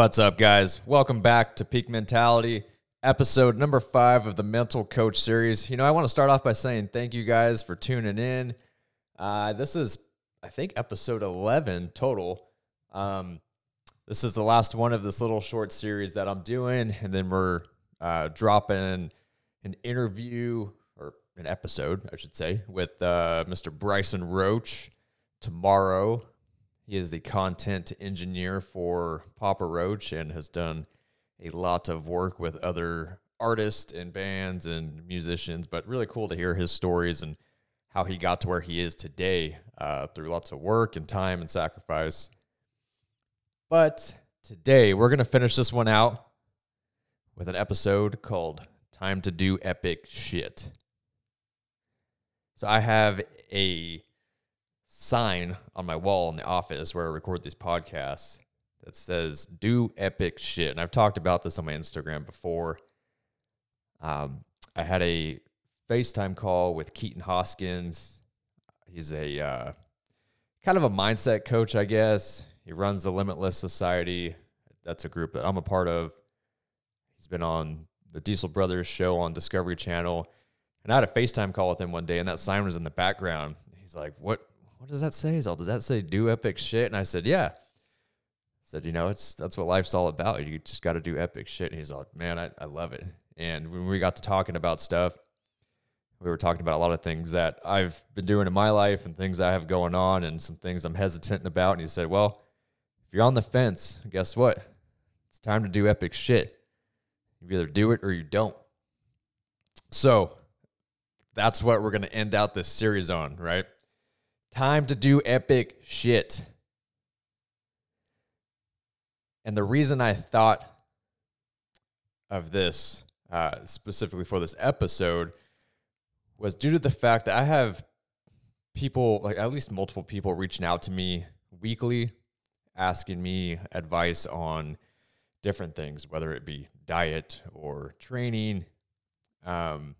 What's up, guys? Welcome back to Peak Mentality, episode number five of the Mental Coach series. You know, I want to start off by saying thank you guys for tuning in. Uh, this is, I think, episode 11 total. Um, this is the last one of this little short series that I'm doing, and then we're uh, dropping an interview or an episode, I should say, with uh, Mr. Bryson Roach tomorrow. He is the content engineer for Papa Roach and has done a lot of work with other artists and bands and musicians. But really cool to hear his stories and how he got to where he is today uh, through lots of work and time and sacrifice. But today we're going to finish this one out with an episode called Time to Do Epic Shit. So I have a sign on my wall in the office where I record these podcasts that says "Do epic shit," and I've talked about this on my Instagram before. Um, I had a FaceTime call with Keaton Hoskins. He's a uh, kind of a mindset coach, I guess. He runs the Limitless Society. That's a group that I'm a part of. He's been on the Diesel Brothers show on Discovery Channel. And I had a FaceTime call with him one day, and that sign was in the background. He's like, "What? What does that say? He's does that say do epic shit? And I said, yeah. I said, you know, it's that's what life's all about. You just got to do epic shit. And he's like, man, I, I love it. And when we got to talking about stuff, we were talking about a lot of things that I've been doing in my life and things I have going on and some things I'm hesitant about. And he said, well, if you're on the fence, guess what? It's time to do epic shit. You either do it or you don't. So that's what we're going to end out this series on, right? Time to do epic shit. And the reason I thought of this uh, specifically for this episode was due to the fact that I have people, like at least multiple people, reaching out to me weekly asking me advice on different things, whether it be diet or training, um,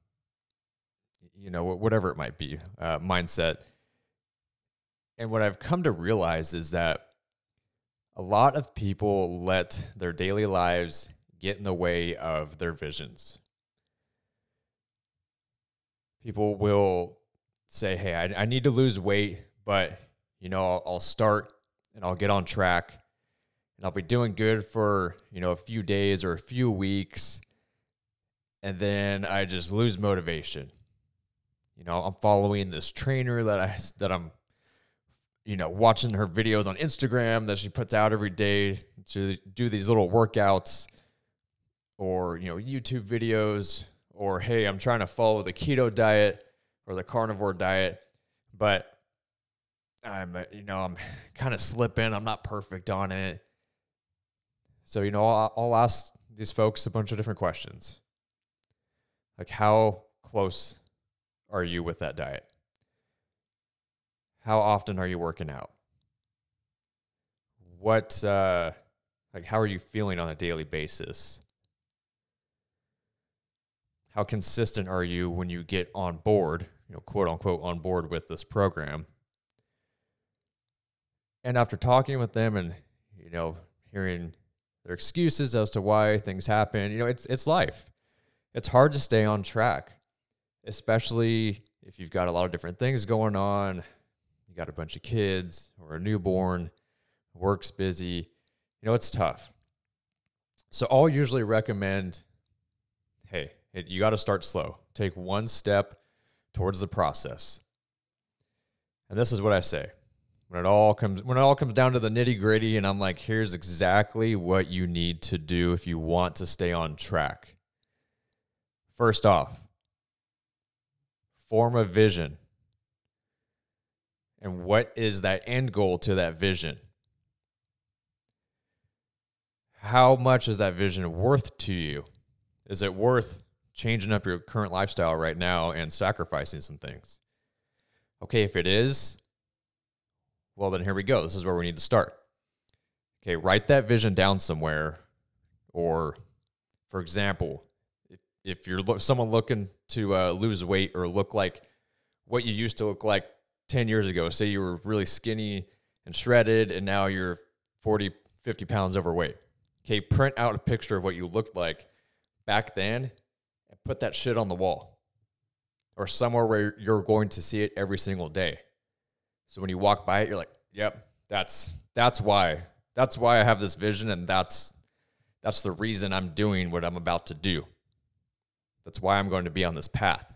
you know, whatever it might be, uh, mindset. And what I've come to realize is that a lot of people let their daily lives get in the way of their visions. People will say, Hey, I, I need to lose weight, but you know, I'll, I'll start and I'll get on track and I'll be doing good for, you know, a few days or a few weeks. And then I just lose motivation. You know, I'm following this trainer that I that I'm you know, watching her videos on Instagram that she puts out every day to do these little workouts or, you know, YouTube videos or, hey, I'm trying to follow the keto diet or the carnivore diet, but I'm, uh, you know, I'm kind of slipping. I'm not perfect on it. So, you know, I'll, I'll ask these folks a bunch of different questions. Like, how close are you with that diet? How often are you working out? What, uh, like, how are you feeling on a daily basis? How consistent are you when you get on board, you know, quote unquote, on board with this program? And after talking with them and, you know, hearing their excuses as to why things happen, you know, it's, it's life. It's hard to stay on track, especially if you've got a lot of different things going on, got a bunch of kids or a newborn, work's busy, you know, it's tough. So I'll usually recommend hey, you got to start slow. Take one step towards the process. And this is what I say. When it all comes when it all comes down to the nitty-gritty and I'm like, here's exactly what you need to do if you want to stay on track. First off, form a vision. And what is that end goal to that vision? How much is that vision worth to you? Is it worth changing up your current lifestyle right now and sacrificing some things? Okay, if it is, well, then here we go. This is where we need to start. Okay, write that vision down somewhere. Or, for example, if, if you're lo- someone looking to uh, lose weight or look like what you used to look like 10 years ago, say you were really skinny and shredded and now you're 40, 50 pounds overweight. Okay, print out a picture of what you looked like back then and put that shit on the wall or somewhere where you're going to see it every single day. So when you walk by it, you're like, "Yep, that's that's why. That's why I have this vision and that's that's the reason I'm doing what I'm about to do. That's why I'm going to be on this path."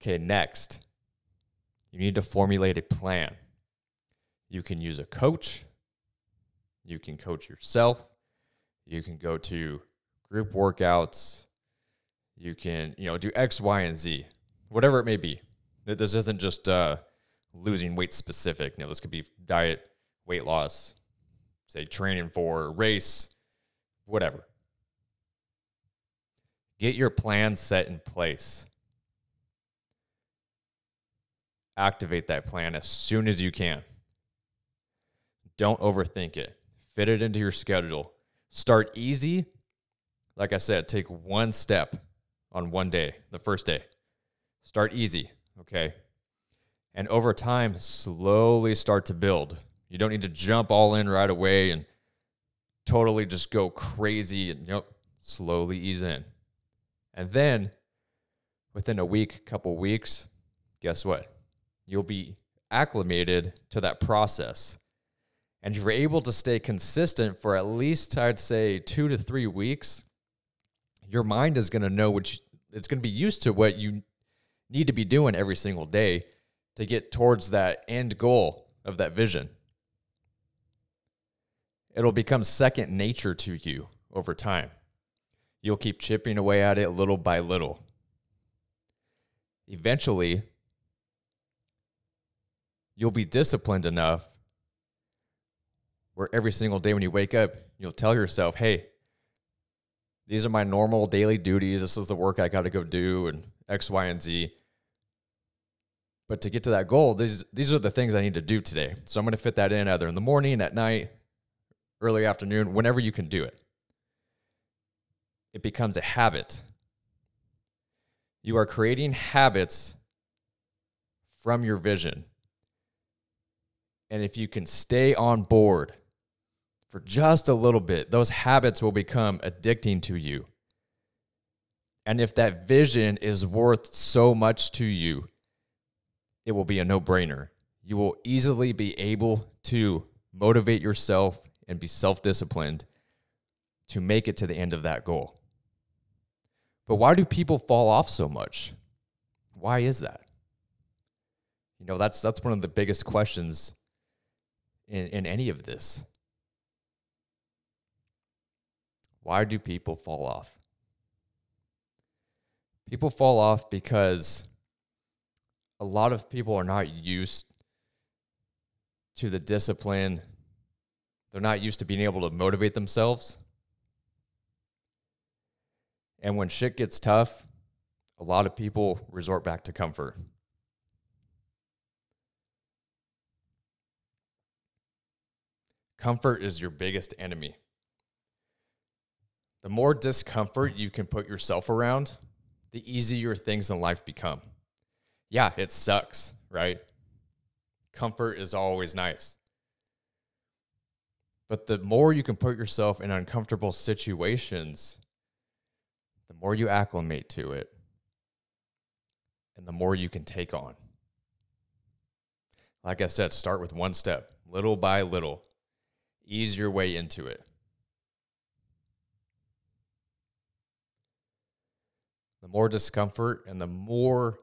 Okay, next. You need to formulate a plan. You can use a coach. You can coach yourself. You can go to group workouts. You can, you know, do X, Y, and Z, whatever it may be. This isn't just uh, losing weight specific. You know, this could be diet, weight loss, say training for race, whatever. Get your plan set in place. Activate that plan as soon as you can. Don't overthink it. Fit it into your schedule. Start easy. Like I said, take one step on one day, the first day. Start easy, okay? And over time, slowly start to build. You don't need to jump all in right away and totally just go crazy and you know, slowly ease in. And then within a week, couple weeks, guess what? You'll be acclimated to that process. And if you're able to stay consistent for at least, I'd say, two to three weeks, your mind is going to know which it's going to be used to what you need to be doing every single day to get towards that end goal of that vision. It'll become second nature to you over time. You'll keep chipping away at it little by little. Eventually, you'll be disciplined enough where every single day when you wake up, you'll tell yourself, hey, these are my normal daily duties. This is the work I got to go do and X, Y, and Z. But to get to that goal, these these are the things I need to do today. So I'm going to fit that in either in the morning, at night, early afternoon, whenever you can do it. It becomes a habit. You are creating habits from your vision. And if you can stay on board for just a little bit, those habits will become addicting to you. And if that vision is worth so much to you, it will be a no brainer. You will easily be able to motivate yourself and be self disciplined to make it to the end of that goal. But why do people fall off so much? Why is that? You know, that's that's one of the biggest questions in, in any of this. Why do people fall off? People fall off because a lot of people are not used to the discipline. They're not used to being able to motivate themselves. And when shit gets tough, a lot of people resort back to comfort. Comfort is your biggest enemy the more discomfort you can put yourself around, the easier things in life become. Yeah, it sucks, right? Comfort is always nice. But the more you can put yourself in uncomfortable situations, the more you acclimate to it, and the more you can take on. Like I said, start with one step, little by little. Ease your way into it. the more discomfort and the more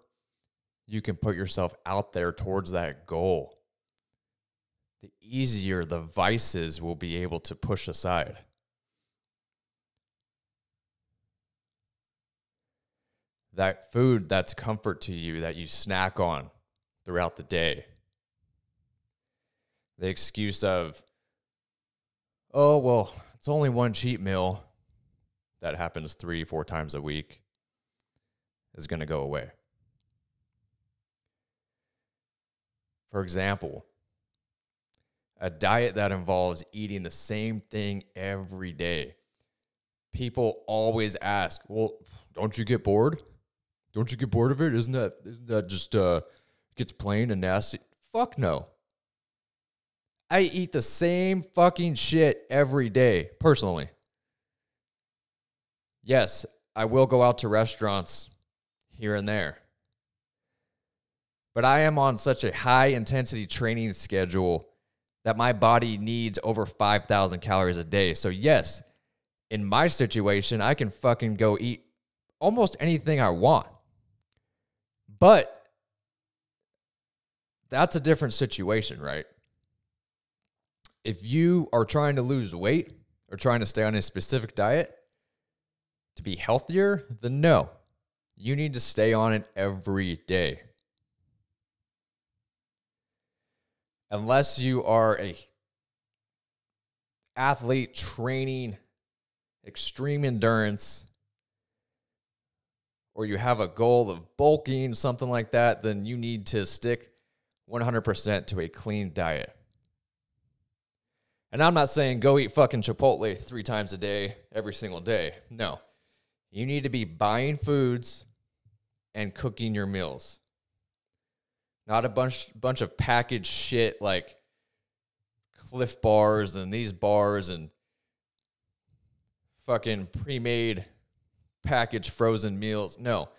you can put yourself out there towards that goal, the easier the vices will be able to push aside. That food that's comfort to you that you snack on throughout the day. The excuse of, oh, well, it's only one cheat meal that happens three, four times a week is going to go away. For example, a diet that involves eating the same thing every day. People always ask, "Well, don't you get bored? Don't you get bored of it? Isn't that isn't that just uh gets plain and nasty?" Fuck no. I eat the same fucking shit every day, personally. Yes, I will go out to restaurants here and there. But I am on such a high intensity training schedule that my body needs over 5,000 calories a day. So, yes, in my situation, I can fucking go eat almost anything I want. But that's a different situation, right? If you are trying to lose weight or trying to stay on a specific diet to be healthier, then no, you need to stay on it every day. Unless you are a athlete training extreme endurance or you have a goal of bulking, something like that, then you need to stick 100% to a clean diet. And I'm not saying go eat fucking Chipotle three times a day, every single day. No. You need to be buying foods and cooking your meals. Not a bunch bunch of packaged shit like Clif bars and these bars and fucking pre-made packaged frozen meals. No.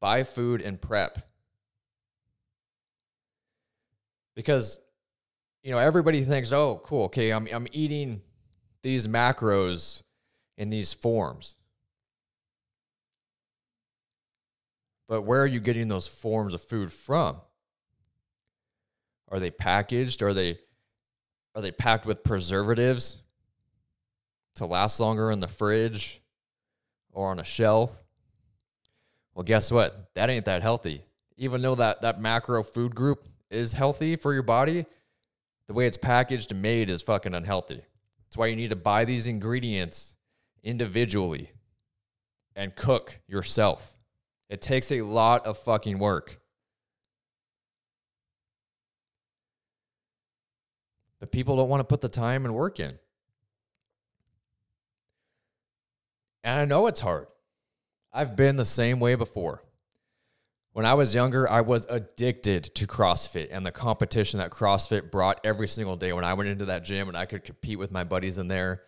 Buy food and prep. Because you know, everybody thinks, "Oh, cool. Okay, I'm I'm eating these macros in these forms." But where are you getting those forms of food from? Are they packaged? Are they are they packed with preservatives to last longer in the fridge or on a shelf? Well, guess what? That ain't that healthy. Even though that that macro food group is healthy for your body, the way it's packaged and made is fucking unhealthy. That's why you need to buy these ingredients individually and cook yourself. It takes a lot of fucking work. But people don't want to put the time and work in. And I know it's hard. I've been the same way before. When I was younger, I was addicted to CrossFit and the competition that CrossFit brought every single day. When I went into that gym and I could compete with my buddies in there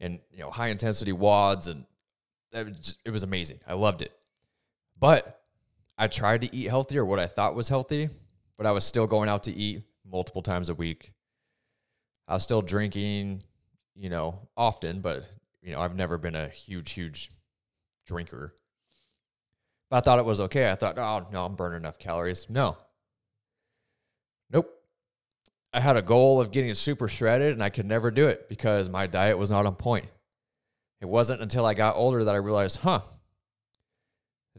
and you know high intensity WODs and it was, just, it was amazing. I loved it. But I tried to eat healthier, what I thought was healthy, but I was still going out to eat multiple times a week. I was still drinking, you know, often, but you know, I've never been a huge, huge drinker. But I thought it was okay. I thought, oh no, I'm burning enough calories. No. Nope. I had a goal of getting super shredded and I could never do it because my diet was not on point. It wasn't until I got older that I realized, huh,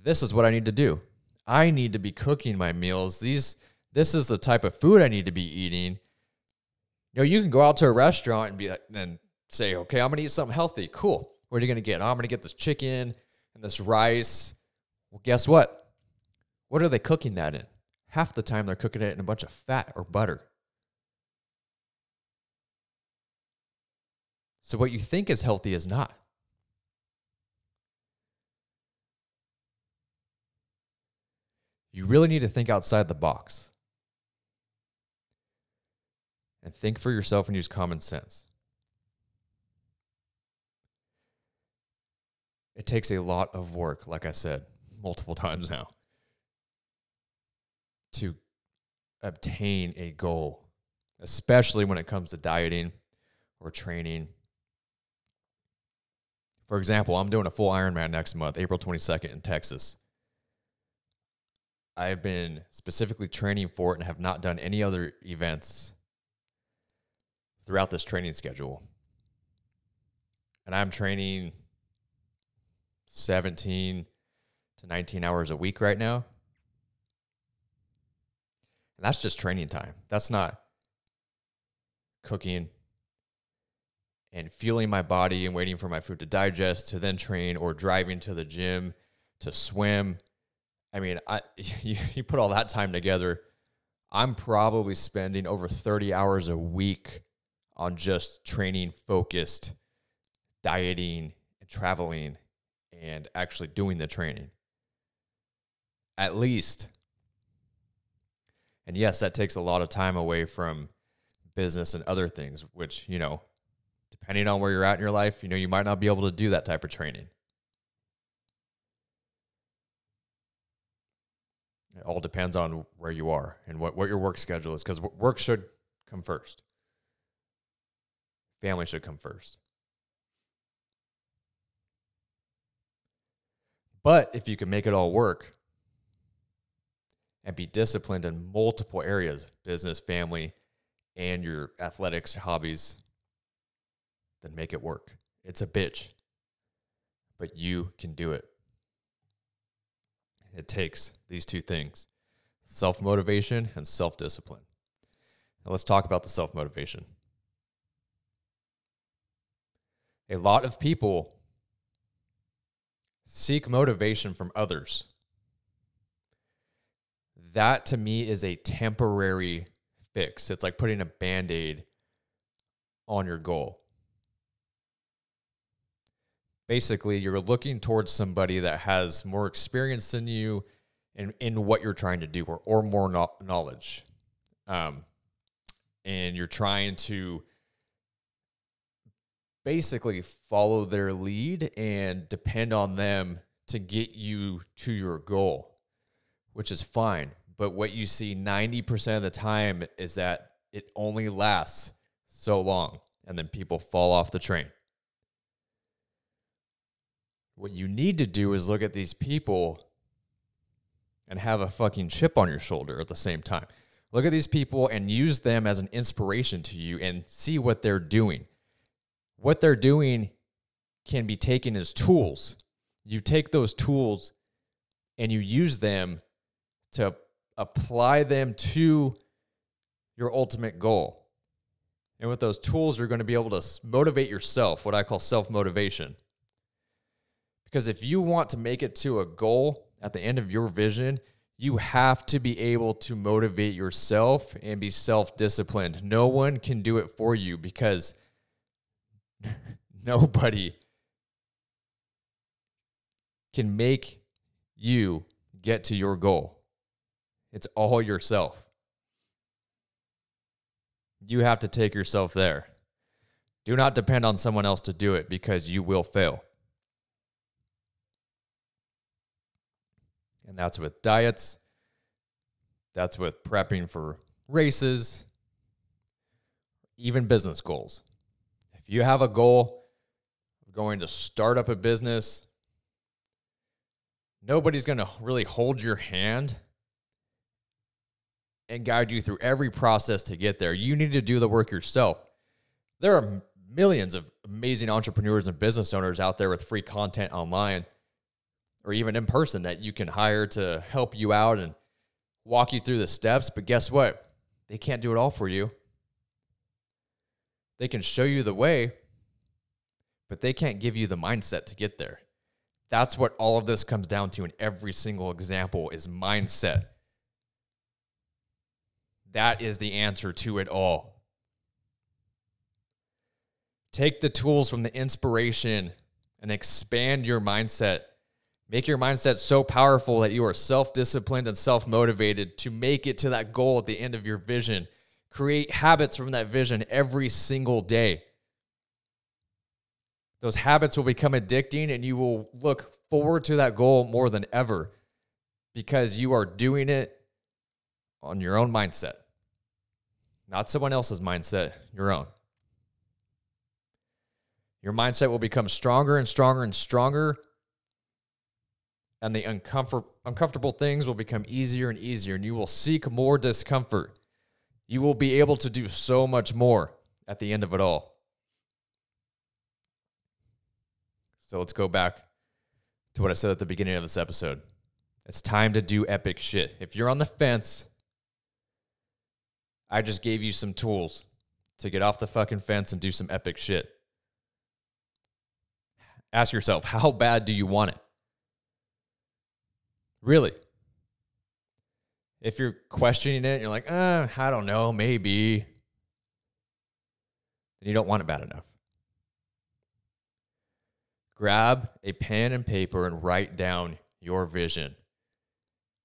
this is what I need to do. I need to be cooking my meals. These this is the type of food I need to be eating. You know, you can go out to a restaurant and be like, and say, okay, I'm gonna eat something healthy. Cool. What are you gonna get? Oh, I'm gonna get this chicken and this rice. Well, guess what? What are they cooking that in? Half the time they're cooking it in a bunch of fat or butter. So what you think is healthy is not. You really need to think outside the box and think for yourself and use common sense. It takes a lot of work, like I said multiple times now, to obtain a goal, especially when it comes to dieting or training. For example, I'm doing a full Ironman next month, April 22nd in Texas. I've been specifically training for it and have not done any other events throughout this training schedule. And I'm training 17 to 19 hours a week right now. And that's just training time. That's not cooking and fueling my body and waiting for my food to digest to then train or driving to the gym to swim. I mean, I you, you put all that time together, I'm probably spending over 30 hours a week on just training focused dieting and traveling and actually doing the training. At least. And yes, that takes a lot of time away from business and other things, which, you know, depending on where you're at in your life, you know, you might not be able to do that type of training. It all depends on where you are and what, what your work schedule is because work should come first. Family should come first. But if you can make it all work and be disciplined in multiple areas business, family, and your athletics, hobbies then make it work. It's a bitch, but you can do it. It takes these two things self motivation and self discipline. Now, let's talk about the self motivation. A lot of people seek motivation from others. That to me is a temporary fix. It's like putting a band aid on your goal. Basically, you're looking towards somebody that has more experience than you in, in what you're trying to do or, or more no- knowledge. Um, and you're trying to basically follow their lead and depend on them to get you to your goal, which is fine. But what you see 90% of the time is that it only lasts so long and then people fall off the train. What you need to do is look at these people and have a fucking chip on your shoulder at the same time. Look at these people and use them as an inspiration to you and see what they're doing what they're doing can be taken as tools. You take those tools and you use them to apply them to your ultimate goal. And with those tools, you're going to be able to motivate yourself, what I call self motivation. Because if you want to make it to a goal at the end of your vision, you have to be able to motivate yourself and be self disciplined. No one can do it for you because nobody can make you get to your goal. It's all yourself. You have to take yourself there. Do not depend on someone else to do it because you will fail. And that's with diets, that's with prepping for races, even business goals If you have a goal of going to start up a business, nobody's going to really hold your hand and guide you through every process to get there. You need to do the work yourself. There are millions of amazing entrepreneurs and business owners out there with free content online or even in person that you can hire to help you out and walk you through the steps. But guess what? They can't do it all for you. They can show you the way, but they can't give you the mindset to get there. That's what all of this comes down to in every single example is mindset. That is the answer to it all. Take the tools from the inspiration and expand your mindset. Make your mindset so powerful that you are self disciplined and self motivated to make it to that goal at the end of your vision Create habits from that vision every single day. Those habits will become addicting and you will look forward to that goal more than ever because you are doing it on your own mindset, not someone else's mindset, your own. Your mindset will become stronger and stronger and stronger, and the uncomfort- uncomfortable things will become easier and easier, and you will seek more discomfort you will be able to do so much more at the end of it all. So let's go back to what I said at the beginning of this episode. It's time to do epic shit. If you're on the fence, I just gave you some tools to get off the fucking fence and do some epic shit. Ask yourself, how bad do you want it? Really? If you're questioning it, you're like, uh, I don't know, maybe. Then you don't want it bad enough. Grab a pen and paper and write down your vision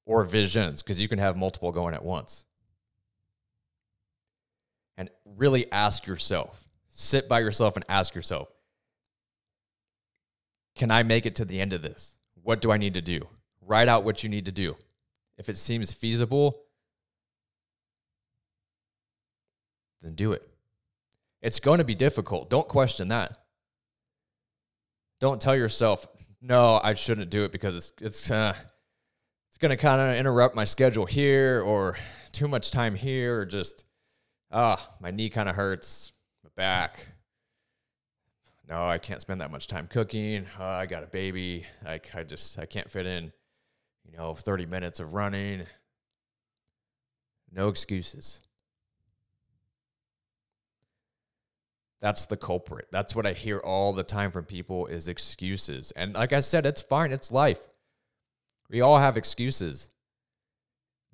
or visions because you can have multiple going at once. And really ask yourself, sit by yourself and ask yourself, can I make it to the end of this? What do I need to do? Write out what you need to do. If it seems feasible, then do it. It's going to be difficult. Don't question that. Don't tell yourself, no, I shouldn't do it because it's it's uh, it's going to kind of interrupt my schedule here or too much time here or just oh, my knee kind of hurts, my back. No, I can't spend that much time cooking. Uh, I got a baby. I, I just I can't fit in, you know, 30 minutes of running. No excuses. That's the culprit. That's what I hear all the time from people is excuses. And like I said, it's fine. It's life. We all have excuses.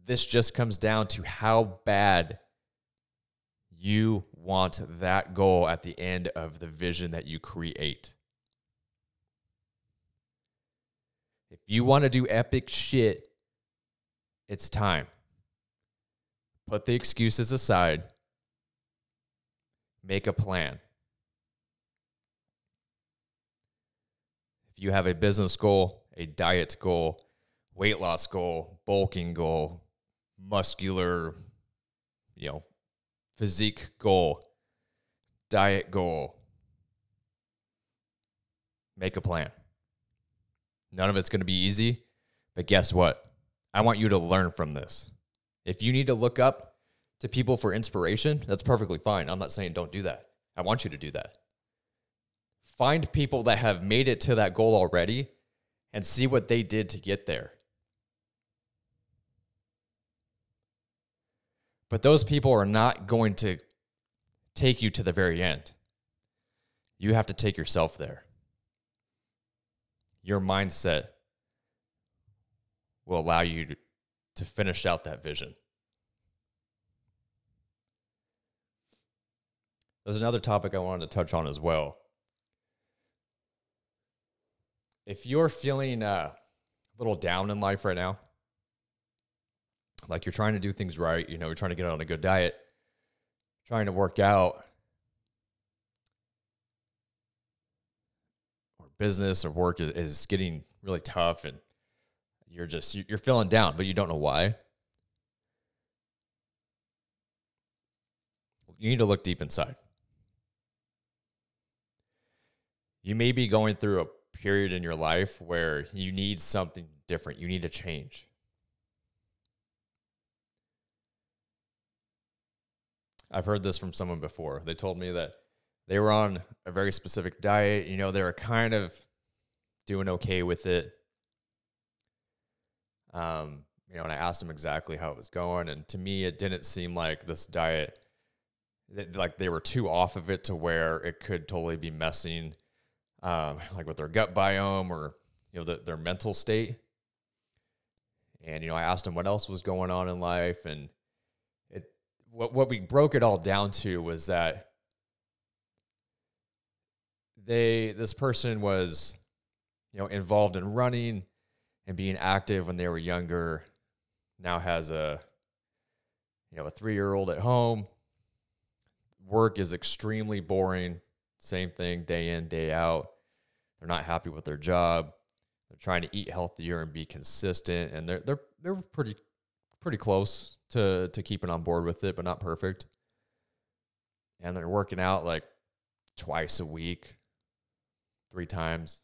This just comes down to how bad you want that goal at the end of the vision that you create. If you want to do epic shit, it's time. Put the excuses aside make a plan. If you have a business goal, a diet goal, weight loss goal, bulking goal, muscular, you know, physique goal, diet goal, make a plan. None of it's going to be easy, but guess what? I want you to learn from this. If you need to look up to people for inspiration, that's perfectly fine. I'm not saying don't do that. I want you to do that. Find people that have made it to that goal already and see what they did to get there. But those people are not going to take you to the very end. You have to take yourself there. Your mindset will allow you to, finish out that vision. There's another topic I wanted to touch on as well. If you're feeling uh, a little down in life right now, like you're trying to do things right, you know, you're trying to get on a good diet, trying to work out, or business or work is getting really tough and you're just you're feeling down, but you don't know why. You need to look deep inside. you may be going through a period in your life where you need something different, you need a change. I've heard this from someone before. They told me that they were on a very specific diet, you know, they were kind of doing okay with it. Um, you know, and I asked them exactly how it was going, and to me, it didn't seem like this diet, like they were too off of it to where it could totally be messing um, like with their gut biome or you know the, their mental state. And you know, I asked them what else was going on in life, and what what we broke it all down to was that they this person was you know involved in running and being active when they were younger. Now has a you know a three year old at home. Work is extremely boring. Same thing day in day out. They're not happy with their job. They're trying to eat healthier and be consistent, and they're they're they're pretty pretty close to to keeping on board with it, but not perfect. And they're working out like twice a week, three times.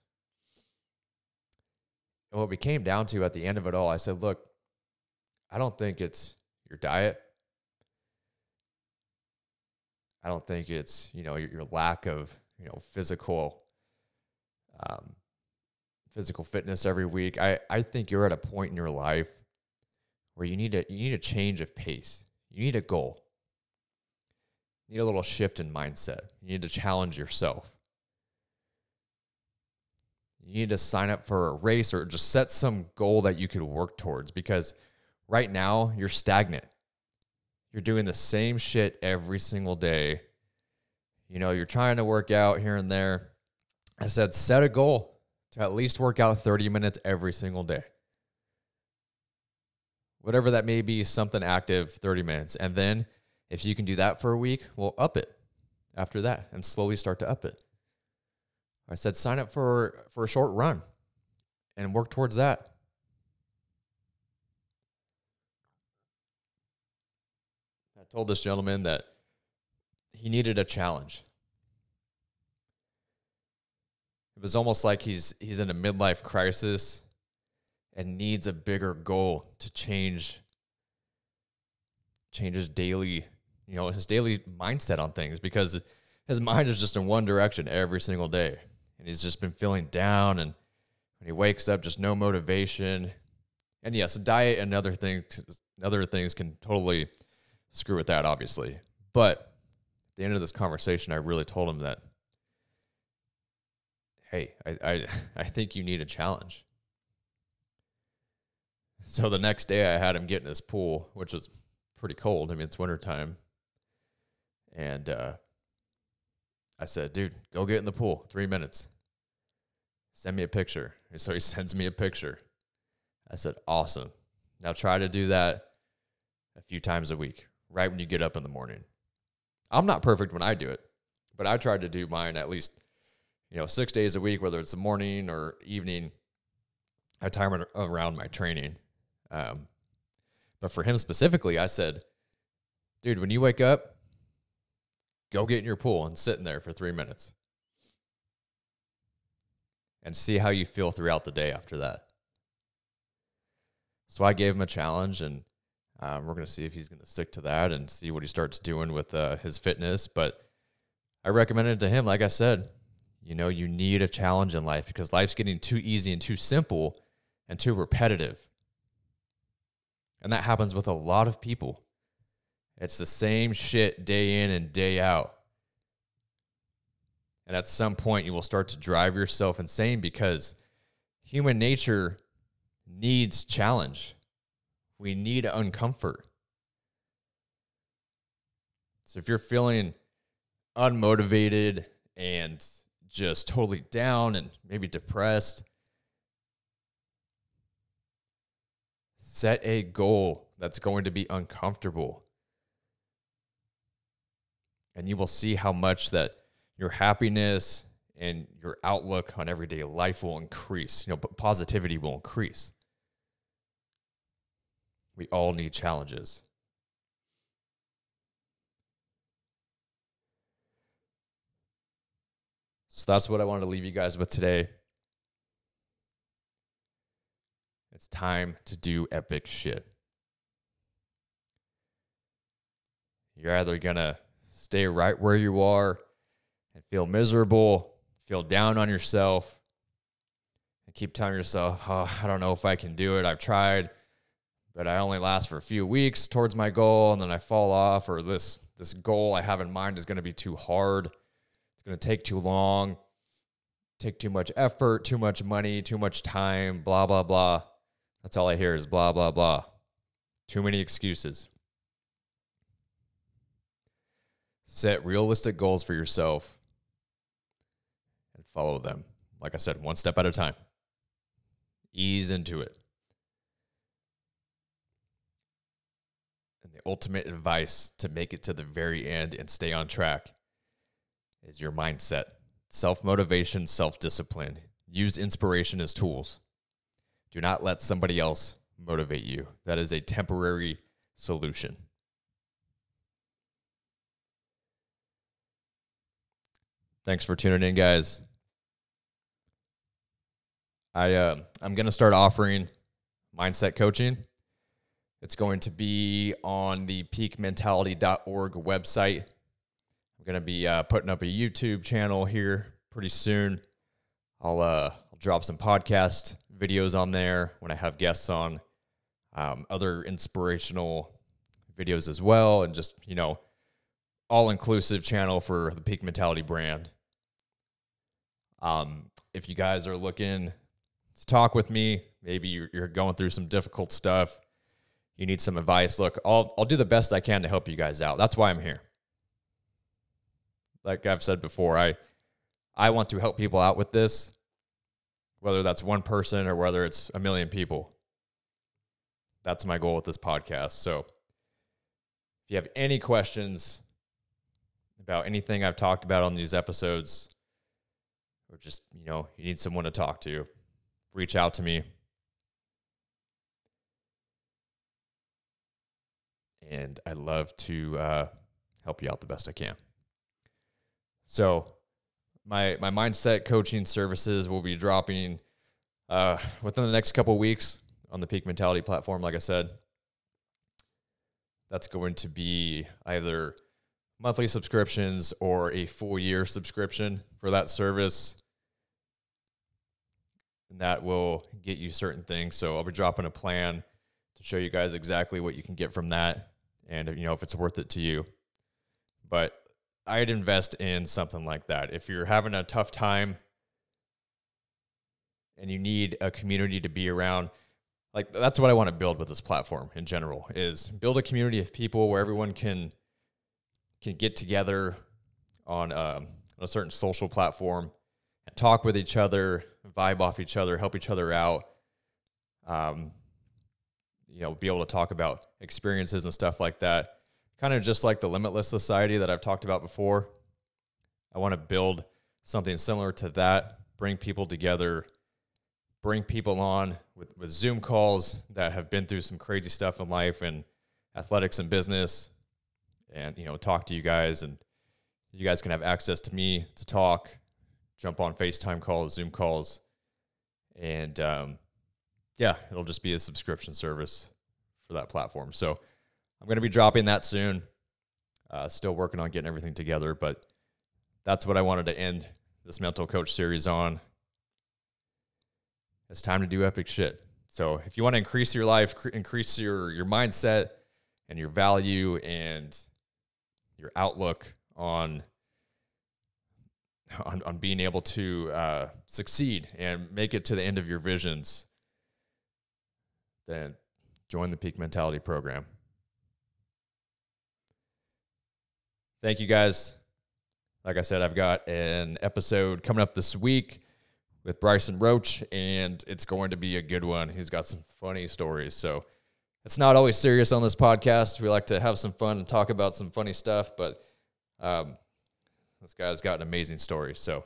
And what we came down to at the end of it all, I said, look, I don't think it's your diet. I don't think it's, you know, your, your lack of, you know, physical um, physical fitness every week. I, I think you're at a point in your life where you need a you need a change of pace. You need a goal. You need a little shift in mindset. You need to challenge yourself. You need to sign up for a race or just set some goal that you could work towards because right now you're stagnant. You're doing the same shit every single day. You know, you're trying to work out here and there. I said, set a goal to at least work out 30 minutes every single day. Whatever that may be, something active, 30 minutes. And then If you can do that for a week, well, up it after that and slowly start to up it. I said sign up for for a short run and work towards that. I told this gentleman that he needed a challenge. It was almost like he's he's in a midlife crisis and needs a bigger goal to change change his daily, you know, his daily mindset on things because his mind is just in one direction every single day. And he's just been feeling down and when he wakes up just no motivation. And yes, diet and other things other things can totally screw with that obviously. But at the end of this conversation I really told him that hey, I, I, I think you need a challenge. So the next day I had him get in his pool, which was pretty cold. I mean, it's wintertime. And uh, I said, dude, go get in the pool. Three minutes. Send me a picture. And so he sends me a picture. I said, awesome. Now try to do that a few times a week, right when you get up in the morning. I'm not perfect when I do it, but I tried to do mine at least you know, six days a week, whether it's the morning or evening. I time it around my training. Um, but for him specifically, I said, dude, when you wake up, go get in your pool and sit in there for three minutes and see how you feel throughout the day after that. So I gave him a challenge, and um, we're going to see if he's going to stick to that and see what he starts doing with uh, his fitness. But I recommended to him, like I said, you know, you need a challenge in life because life's getting too easy and too simple and too repetitive. And that happens with a lot of people. It's the same shit day in and day out. And at some point, you will start to drive yourself insane because human nature needs challenge. We need uncomfort. So if you're feeling unmotivated and just totally down and maybe depressed, set a goal that's going to be uncomfortable. And you will see how much that your happiness and your outlook on everyday life will increase. You know, but positivity will increase. We all need challenges. So that's what I wanted to leave you guys with today. It's time to do epic shit. You're either going to stay right where you are and feel miserable, feel down on yourself, and keep telling yourself, oh, I don't know if I can do it. I've tried, but I only last for a few weeks towards my goal, and then I fall off, or this, this goal I have in mind is going to be too hard It's going to take too long, take too much effort, too much money, too much time, blah, blah, blah. That's all I hear is blah, blah, blah. Too many excuses. Set realistic goals for yourself and follow them. Like I said, one step at a time. Ease into it. And the ultimate advice to make it to the very end and stay on track is your mindset, self motivation, self discipline. Use inspiration as tools. Do not let somebody else motivate you. That is a temporary solution. Thanks for tuning in, guys. I uh, I'm gonna start offering mindset coaching. It's going to be on the peakmentality.org website I'm gonna be uh, putting up a YouTube channel here pretty soon. I'll uh, I'll drop some podcast videos on there when I have guests on, um, other inspirational videos as well, and just you know, all inclusive channel for the Peak Mentality brand. Um, if you guys are looking to talk with me, maybe you're, you're going through some difficult stuff, you need some advice. Look, I'll I'll do the best I can to help you guys out. That's why I'm here like I've said before, I I want to help people out with this, whether that's one person or whether it's a million people. That's my goal with this podcast. So If you have any questions about anything I've talked about on these episodes, or just, you know, you need someone to talk to, reach out to me. And I love to uh, help you out the best I can. So, my my mindset coaching services will be dropping uh, within the next couple weeks on the Peak Mentality platform. Like I said, that's going to be either monthly subscriptions or a full year subscription for that service. And that will get you certain things. So I'll be dropping a plan to show you guys exactly what you can get from that and you know if it's worth it to you. But I'd invest in something like that. If you're having a tough time and you need a community to be around, like that's what I want to build with this platform in general is build a community of people where everyone can can get together on, um, on a certain social platform and talk with each other, vibe off each other, help each other out. Um, you know, be able to talk about experiences and stuff like that. Kind of just like the Limitless Society that I've talked about before. I want to build something similar to that, bring people together, bring people on with, with Zoom calls that have been through some crazy stuff in life and athletics and business, and you know talk to you guys and you guys can have access to me to talk jump on facetime calls zoom calls and um, yeah it'll just be a subscription service for that platform so i'm going to be dropping that soon. Uh, still working on getting everything together but that's what i wanted to end this mental coach series on. It's time to do epic shit. So if you want to increase your life increase your your mindset and your value and your outlook on on, on being able to uh, succeed and make it to the end of your visions, then join the Peak Mentality program. Thank you guys. Like I said, I've got an episode coming up this week with Bryson Roach, and it's going to be a good one. He's got some funny stories. So, it's not always serious on this podcast. We like to have some fun and talk about some funny stuff, but um, this guy's got an amazing story. So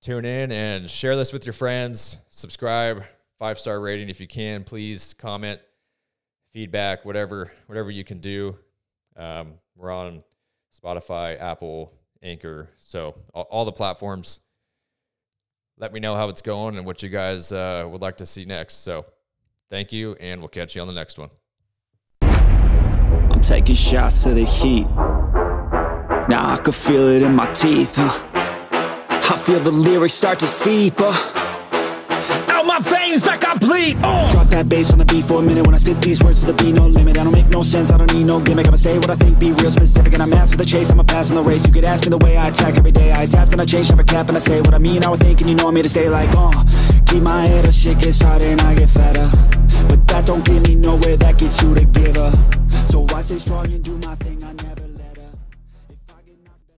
tune in and share this with your friends. Subscribe, five star rating if you can. Please comment, feedback, whatever whatever you can do. Um, we're on Spotify, Apple, Anchor, so all, all, the platforms. Let me know how it's going and what you guys uh, would like to see next. So. Thank you, and we'll catch you on the next one. I'm taking shots of the heat. Now I can feel it in my teeth. Huh? I feel the lyrics start to seep. Uh my veins like I bleed uh. Drop that bass on the beat for a minute. When I spit these words to the beat, no limit. I don't make no sense, I don't need no gimmick. I'ma say what I think, be real specific And I'm master the chase, I'ma pass on the race. You could ask me the way I attack every day. I adapt and I change, never cap And I say what I mean, I think And you know I'm here to stay like, uh. Keep my head up, shit gets harder and I get fatter. But that don't get me nowhere, that gets you to give up So I stay strong and do my thing, I never